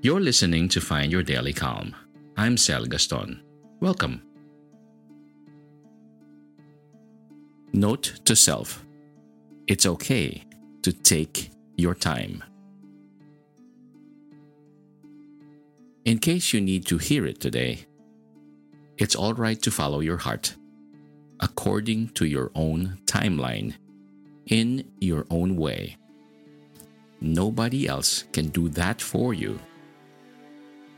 You're listening to Find Your Daily Calm. I'm Sel Gaston. Welcome. Note to self It's okay to take your time. In case you need to hear it today, it's all right to follow your heart according to your own timeline, in your own way. Nobody else can do that for you.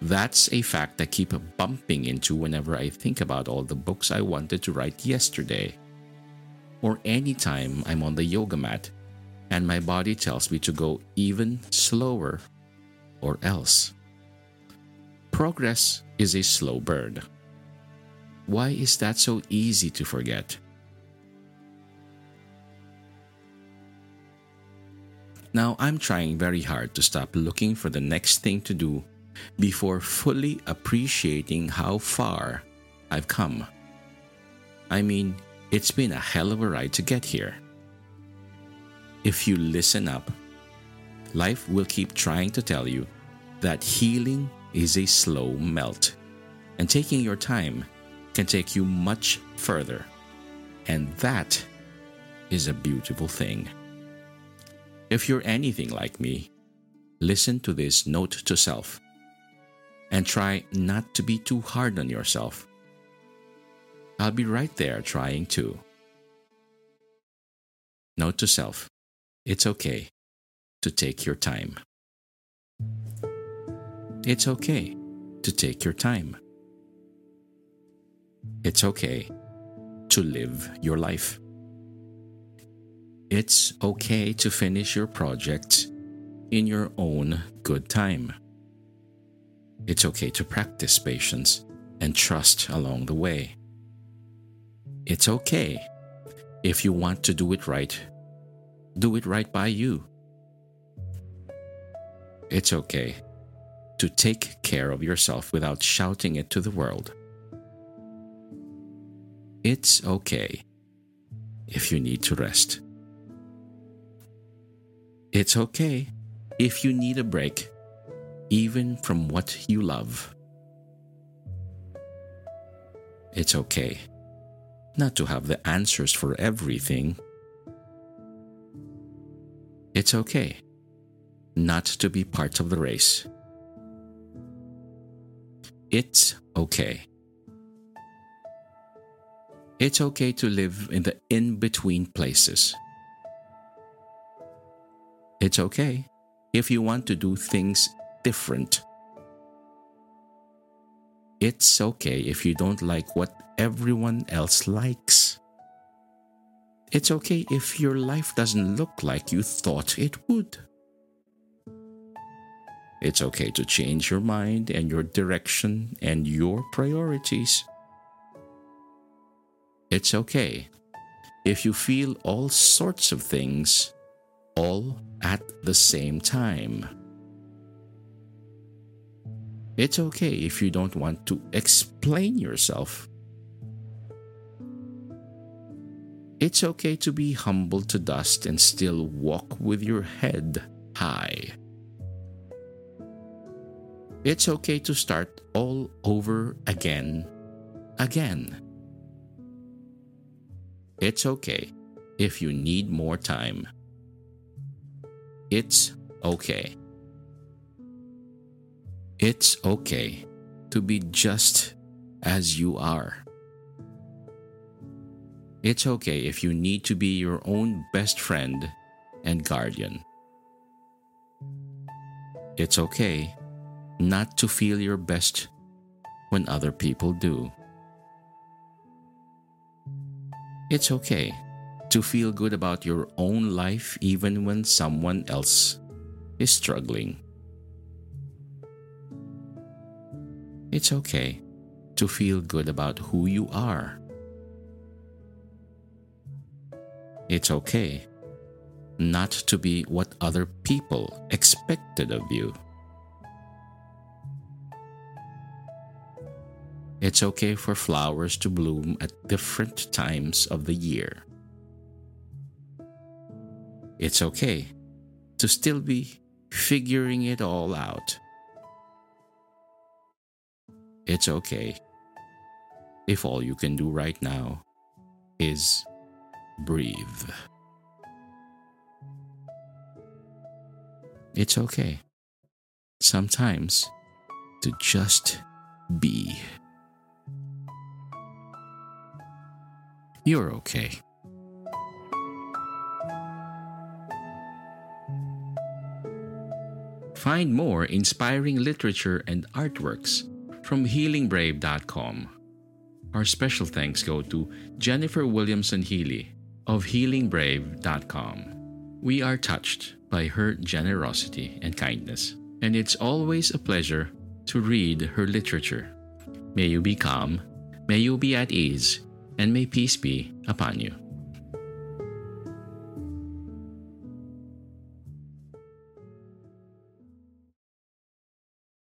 That's a fact I keep bumping into whenever I think about all the books I wanted to write yesterday. Or anytime I'm on the yoga mat and my body tells me to go even slower or else. Progress is a slow burn. Why is that so easy to forget? Now I'm trying very hard to stop looking for the next thing to do before fully appreciating how far I've come. I mean, it's been a hell of a ride to get here. If you listen up, life will keep trying to tell you that healing is a slow melt, and taking your time can take you much further. And that is a beautiful thing. If you're anything like me, listen to this note to self and try not to be too hard on yourself. I'll be right there trying to. Note to self it's okay to take your time. It's okay to take your time. It's okay to live your life. It's okay to finish your project in your own good time. It's okay to practice patience and trust along the way. It's okay if you want to do it right, do it right by you. It's okay to take care of yourself without shouting it to the world. It's okay if you need to rest. It's okay if you need a break even from what you love. It's okay not to have the answers for everything. It's okay not to be part of the race. It's okay. It's okay to live in the in between places. It's okay if you want to do things different. It's okay if you don't like what everyone else likes. It's okay if your life doesn't look like you thought it would. It's okay to change your mind and your direction and your priorities. It's okay if you feel all sorts of things all at the same time. It's okay if you don't want to explain yourself. It's okay to be humble to dust and still walk with your head high. It's okay to start all over again, again. It's okay if you need more time. It's okay. It's okay to be just as you are. It's okay if you need to be your own best friend and guardian. It's okay not to feel your best when other people do. It's okay to feel good about your own life even when someone else is struggling. It's okay to feel good about who you are. It's okay not to be what other people expected of you. It's okay for flowers to bloom at different times of the year. It's okay to still be figuring it all out. It's okay if all you can do right now is breathe. It's okay sometimes to just be. You're okay. Find more inspiring literature and artworks from healingbrave.com. Our special thanks go to Jennifer Williamson Healey of healingbrave.com. We are touched by her generosity and kindness, and it's always a pleasure to read her literature. May you be calm, may you be at ease, and may peace be upon you.